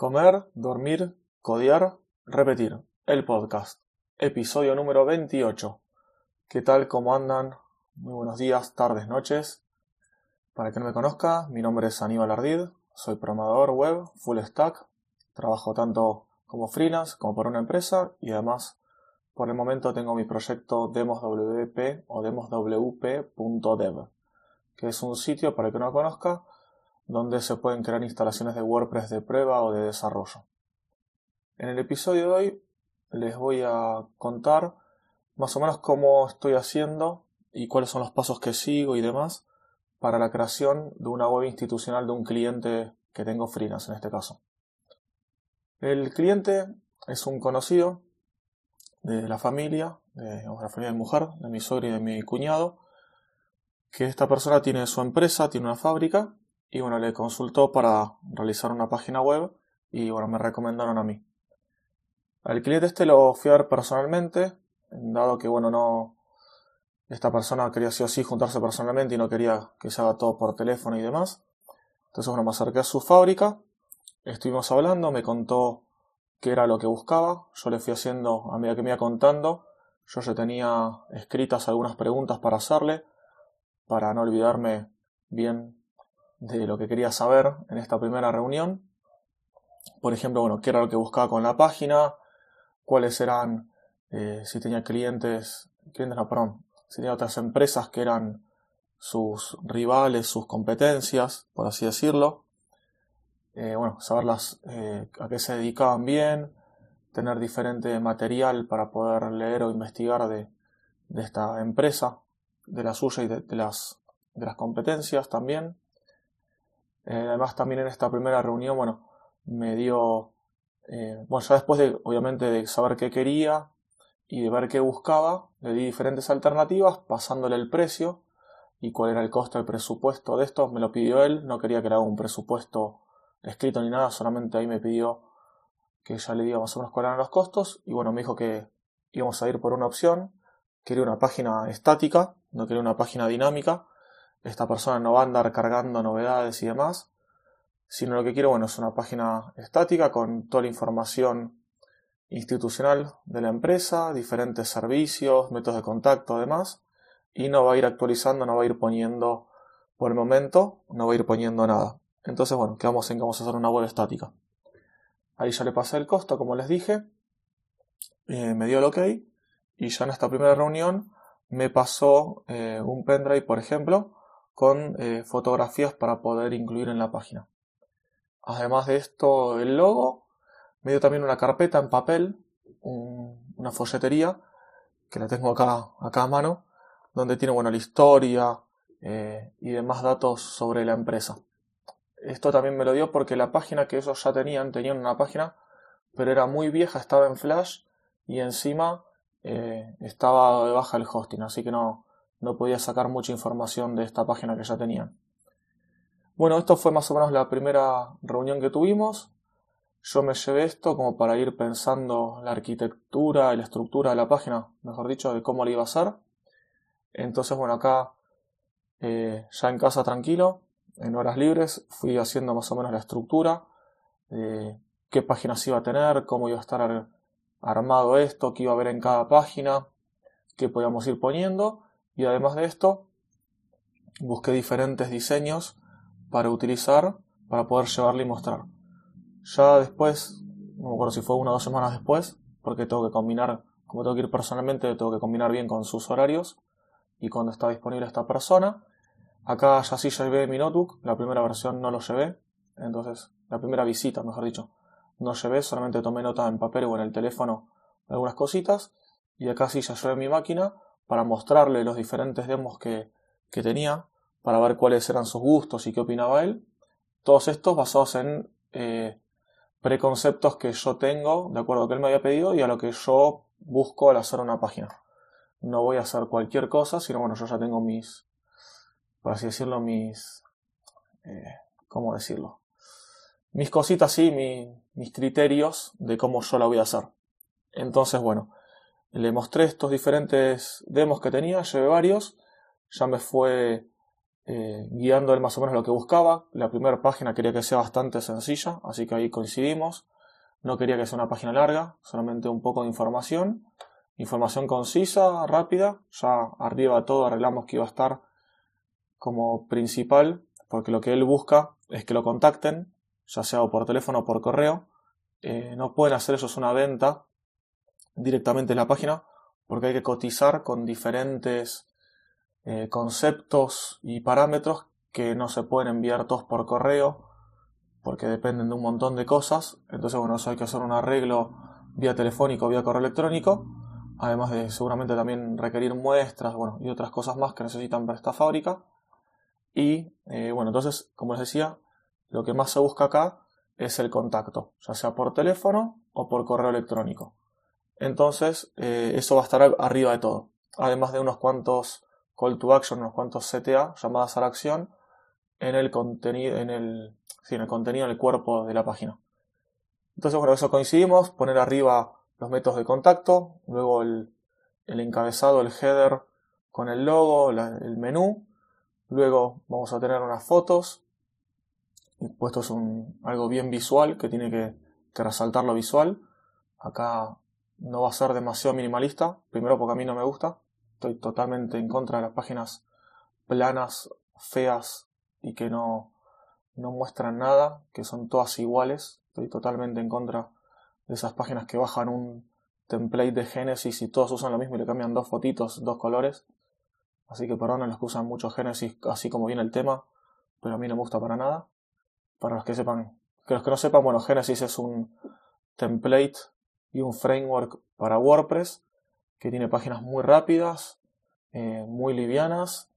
Comer, dormir, codear, repetir. El podcast. Episodio número 28. ¿Qué tal? ¿Cómo andan? Muy buenos días, tardes, noches. Para que no me conozca, mi nombre es Aníbal Ardid. Soy programador web, full stack. Trabajo tanto como freelance como por una empresa y además por el momento tengo mi proyecto demoswp o demoswp.dev, que es un sitio, para el que no lo conozca, donde se pueden crear instalaciones de WordPress de prueba o de desarrollo. En el episodio de hoy les voy a contar más o menos cómo estoy haciendo y cuáles son los pasos que sigo y demás para la creación de una web institucional de un cliente que tengo freelance en este caso. El cliente es un conocido de la familia, de la familia de mujer, de mi suegro y de mi cuñado, que esta persona tiene su empresa, tiene una fábrica, y bueno, le consultó para realizar una página web y bueno, me recomendaron a mí. Al cliente este lo fui a ver personalmente, dado que bueno, no, esta persona quería sí o sí juntarse personalmente y no quería que se haga todo por teléfono y demás. Entonces bueno, me acerqué a su fábrica, estuvimos hablando, me contó qué era lo que buscaba. Yo le fui haciendo, a medida que me iba contando, yo ya tenía escritas algunas preguntas para hacerle, para no olvidarme bien de lo que quería saber en esta primera reunión. Por ejemplo, bueno, qué era lo que buscaba con la página, cuáles eran, eh, si tenía clientes, clientes no, perdón, si tenía otras empresas que eran sus rivales, sus competencias, por así decirlo. Eh, bueno, saberlas eh, a qué se dedicaban bien, tener diferente material para poder leer o investigar de, de esta empresa, de la suya y de, las, de las competencias también. Eh, además también en esta primera reunión, bueno, me dio, bueno, ya después de, obviamente, de saber qué quería y de ver qué buscaba, le di diferentes alternativas, pasándole el precio y cuál era el costo, el presupuesto de esto, me lo pidió él, no quería que le haga un presupuesto escrito ni nada, solamente ahí me pidió que ya le diga más o menos cuáles eran los costos y bueno, me dijo que íbamos a ir por una opción, quería una página estática, no quería una página dinámica, esta persona no va a andar cargando novedades y demás, sino lo que quiero, bueno, es una página estática con toda la información institucional de la empresa, diferentes servicios, métodos de contacto, además, y no va a ir actualizando, no va a ir poniendo, por el momento, no va a ir poniendo nada. Entonces, bueno, quedamos en que vamos a hacer una web estática. Ahí ya le pasé el costo, como les dije. Eh, me dio el OK. Y ya en esta primera reunión me pasó eh, un pendrive, por ejemplo, con eh, fotografías para poder incluir en la página. Además de esto, el logo. Me dio también una carpeta en papel, una folletería, que la tengo acá, acá a mano, donde tiene bueno, la historia y demás datos sobre la empresa. Esto también me lo dio porque la página que ellos ya tenían, tenían una página, pero era muy vieja, estaba en Flash y encima eh, estaba de baja el hosting, así que no, no podía sacar mucha información de esta página que ya tenían. Bueno, esto fue más o menos la primera reunión que tuvimos. Yo me llevé esto como para ir pensando la arquitectura y la estructura de la página, mejor dicho, de cómo la iba a hacer. Entonces, bueno, acá eh, ya en casa tranquilo, en horas libres fui haciendo más o menos la estructura, qué páginas iba a tener, cómo iba a estar armado esto, qué iba a haber en cada página, qué podíamos ir poniendo y además de esto busqué diferentes diseños para utilizar para poder llevarle y mostrar. Ya después, no me acuerdo si fue una o dos semanas después, porque tengo que combinar, como tengo que ir personalmente, tengo que combinar bien con sus horarios y cuando está disponible esta persona. Acá ya sí llevé mi notebook, la primera versión no lo llevé, entonces, la primera visita, mejor dicho, no llevé, solamente tomé nota en papel o en el teléfono algunas cositas, y acá sí ya llevé mi máquina para mostrarle los diferentes demos que, que tenía, para ver cuáles eran sus gustos y qué opinaba él. Todos estos basados en eh, preconceptos que yo tengo, de acuerdo a lo que él me había pedido y a lo que yo busco al hacer una página. No voy a hacer cualquier cosa, sino bueno, yo ya tengo mis, por así decirlo, mis... Eh, ¿Cómo decirlo? Mis cositas, sí, mis criterios de cómo yo la voy a hacer. Entonces, bueno, le mostré estos diferentes demos que tenía, llevé varios, ya me fue eh, guiando él más o menos lo que buscaba. La primera página quería que sea bastante sencilla, así que ahí coincidimos. No quería que sea una página larga, solamente un poco de información. Información concisa, rápida. Ya arriba todo arreglamos que iba a estar como principal, porque lo que él busca es que lo contacten, ya sea por teléfono o por correo. Eh, no pueden hacer ellos una venta directamente en la página, porque hay que cotizar con diferentes eh, conceptos y parámetros que no se pueden enviar todos por correo porque dependen de un montón de cosas. Entonces, bueno, eso hay que hacer un arreglo vía telefónico, vía correo electrónico, además de seguramente también requerir muestras, bueno, y otras cosas más que necesitan para esta fábrica. Y eh, bueno, entonces, como les decía, lo que más se busca acá es el contacto, ya sea por teléfono o por correo electrónico. Entonces, eh, eso va a estar arriba de todo. Además de unos cuantos call to action, unos cuantos CTA, llamadas a la acción, en el contenido, en el, en el contenido, en el cuerpo de la página. Entonces, bueno, eso coincidimos, poner arriba los métodos de contacto, luego el, encabezado, el header con el logo, el menú, luego vamos a tener unas fotos, puesto es un, algo bien visual que tiene que, que resaltar lo visual. Acá no va a ser demasiado minimalista, primero porque a mí no me gusta, estoy totalmente en contra de las páginas planas, feas y que no, no muestran nada, que son todas iguales, estoy totalmente en contra de esas páginas que bajan un template de Genesis y todos usan lo mismo y le cambian dos fotitos, dos colores. Así que perdonen los que usan mucho Genesis así como viene el tema, pero a mí no me gusta para nada. Para los que sepan, que los que no sepan, bueno, Genesis es un template y un framework para WordPress que tiene páginas muy rápidas, eh, muy livianas,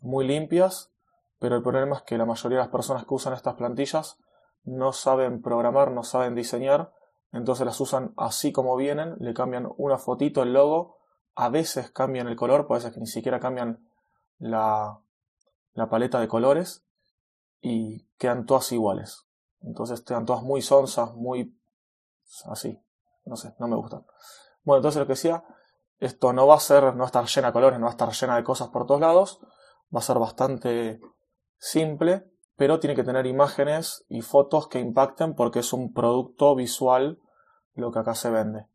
muy limpias, pero el problema es que la mayoría de las personas que usan estas plantillas no saben programar, no saben diseñar, entonces las usan así como vienen, le cambian una fotito, el logo, a veces cambian el color, puede ser que ni siquiera cambian la, la paleta de colores y quedan todas iguales. Entonces quedan todas muy sonsas, muy así no sé, no me gustan. Bueno, entonces lo que decía, esto no va a ser, no va a estar llena de colores, no va a estar llena de cosas por todos lados, va a ser bastante simple, pero tiene que tener imágenes y fotos que impacten porque es un producto visual lo que acá se vende.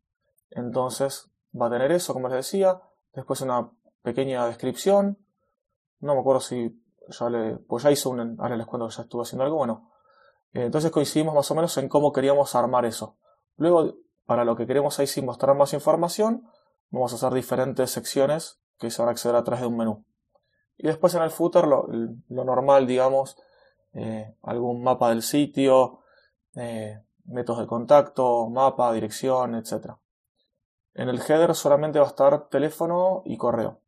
Entonces va a tener eso, como les decía, después una pequeña descripción, no me acuerdo si ya le, pues ya hice un, ahora les cuento que ya estuve haciendo algo, bueno, entonces coincidimos más o menos en cómo queríamos armar eso. Luego para lo que queremos ahí sin mostrar más información, vamos a hacer diferentes secciones que se van a acceder a través de un menú. Y después en el footer lo, normal, digamos, eh, algún mapa del sitio, eh, métodos de contacto, mapa, dirección, etc. En el header solamente va a estar teléfono y correo.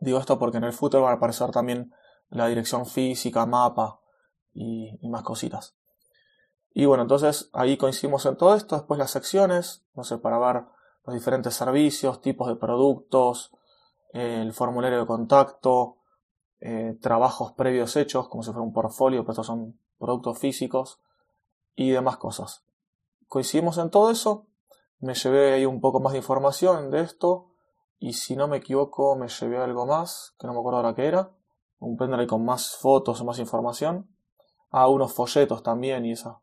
Digo esto porque en el footer van a aparecer también la dirección física, mapa y más cositas. Y bueno, entonces ahí coincidimos en todo esto, después las secciones, no sé, para ver los diferentes servicios, tipos de productos, el formulario de contacto, eh, trabajos previos hechos, como si fuera un portfolio, pero estos son productos físicos y demás cosas. Coincidimos en todo eso, me llevé ahí un poco más de información de esto y si no me equivoco me llevé algo más, que no me acuerdo ahora qué era, un pendrive con más fotos o más información, a ah, unos folletos también y esa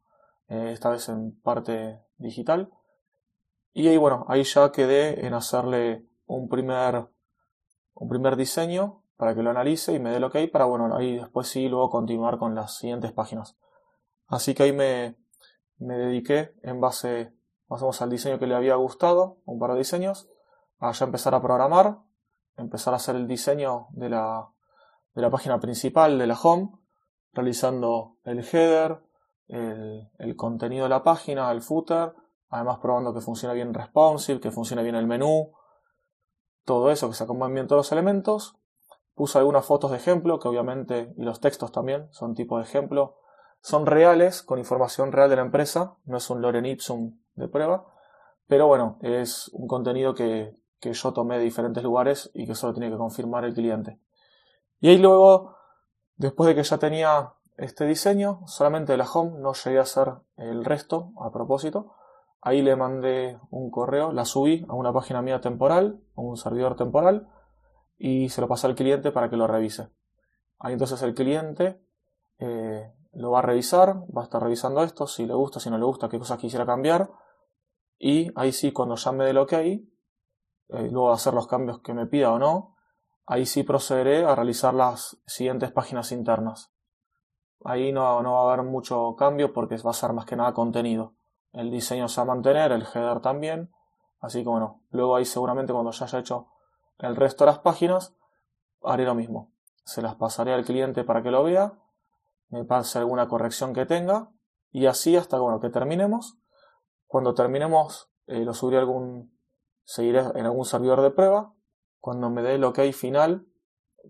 eh, esta vez en parte digital. Y ahí, bueno, ahí ya quedé en hacerle un primer, un primer diseño para que lo analice y me dé el ok para, bueno, ahí después sí luego continuar con las siguientes páginas. Así que ahí me, me dediqué en base, más al diseño que le había gustado, un par de diseños, a ya empezar a programar, empezar a hacer el diseño de la, de la página principal, de la home, realizando el header, el, contenido de la página, el footer, además probando que funcione bien responsive, que funcione bien el menú, todo eso, que se acomoden bien todos los elementos. Puse algunas fotos de ejemplo, que obviamente, y los textos también, son tipo de ejemplo. Son reales, con información real de la empresa, no es un Loren Ipsum de prueba, pero bueno, es un contenido que, que yo tomé de diferentes lugares y que solo tiene que confirmar el cliente. Y ahí luego, después de que ya tenía este diseño, solamente la home, no llegué a hacer el resto a propósito. Ahí le mandé un correo, la subí a una página mía temporal, a un servidor temporal, y se lo pasé al cliente para que lo revise. Ahí entonces el cliente eh, lo va a revisar, va a estar revisando esto, si le gusta, si no le gusta, qué cosas quisiera cambiar. Y ahí sí, cuando ya me dé el OK, eh, luego de hacer los cambios que me pida o no, ahí sí procederé a realizar las siguientes páginas internas. Ahí no, no va a haber mucho cambio porque va a ser más que nada contenido. El diseño se va a mantener, el header también. Así que bueno, luego ahí seguramente cuando ya haya hecho el resto de las páginas, haré lo mismo. Se las pasaré al cliente para que lo vea, me pase alguna corrección que tenga y así hasta bueno, que terminemos. Cuando terminemos eh, lo subiré algún, seguiré en algún servidor de prueba. Cuando me dé el OK final,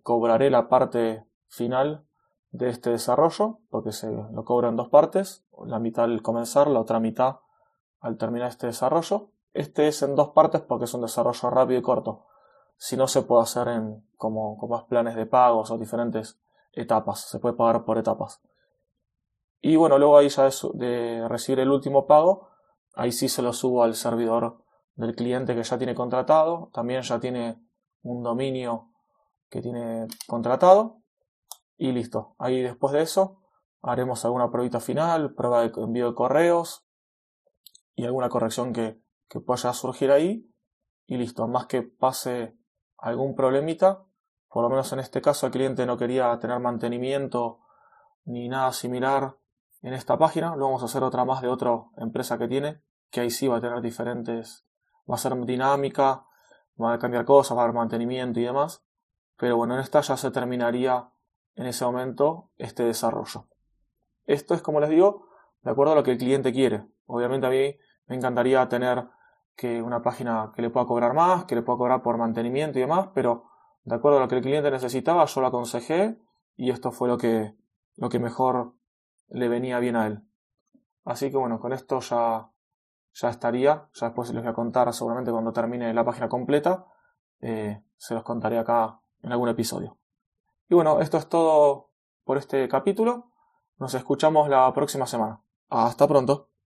cobraré la parte final de este desarrollo, porque se lo cobro en dos partes, la mitad al comenzar, la otra mitad al terminar este desarrollo. Este es en dos partes porque es un desarrollo rápido y corto. Si no se puede hacer en como, como planes de pagos o diferentes etapas, se puede pagar por etapas. Y bueno, luego ahí ya de recibir el último pago, ahí sí se lo subo al servidor del cliente que ya tiene contratado, también ya tiene un dominio que tiene contratado y listo. Ahí después de eso haremos alguna pruebita final, prueba de envío de correos y alguna corrección que, que pueda surgir ahí y listo. Más que pase algún problemita, por lo menos en este caso el cliente no quería tener mantenimiento ni nada similar en esta página, lo vamos a hacer otra más de otra empresa que tiene, que ahí sí va a tener diferentes, va a ser dinámica, va a cambiar cosas, va a haber mantenimiento y demás, pero bueno, en esta ya se terminaría en ese momento este desarrollo. Esto es, como les digo, de acuerdo a lo que el cliente quiere. Obviamente a mí me encantaría tener que una página que le pueda cobrar más, que le pueda cobrar por mantenimiento y demás, pero de acuerdo a lo que el cliente necesitaba, yo lo aconsejé y esto fue lo que, lo que mejor le venía bien a él. Así que bueno, con esto ya, ya estaría. Ya después les voy a contar, seguramente cuando termine la página completa, eh, se los contaré acá en algún episodio. Y bueno, esto es todo por este capítulo. Nos escuchamos la próxima semana. Hasta pronto.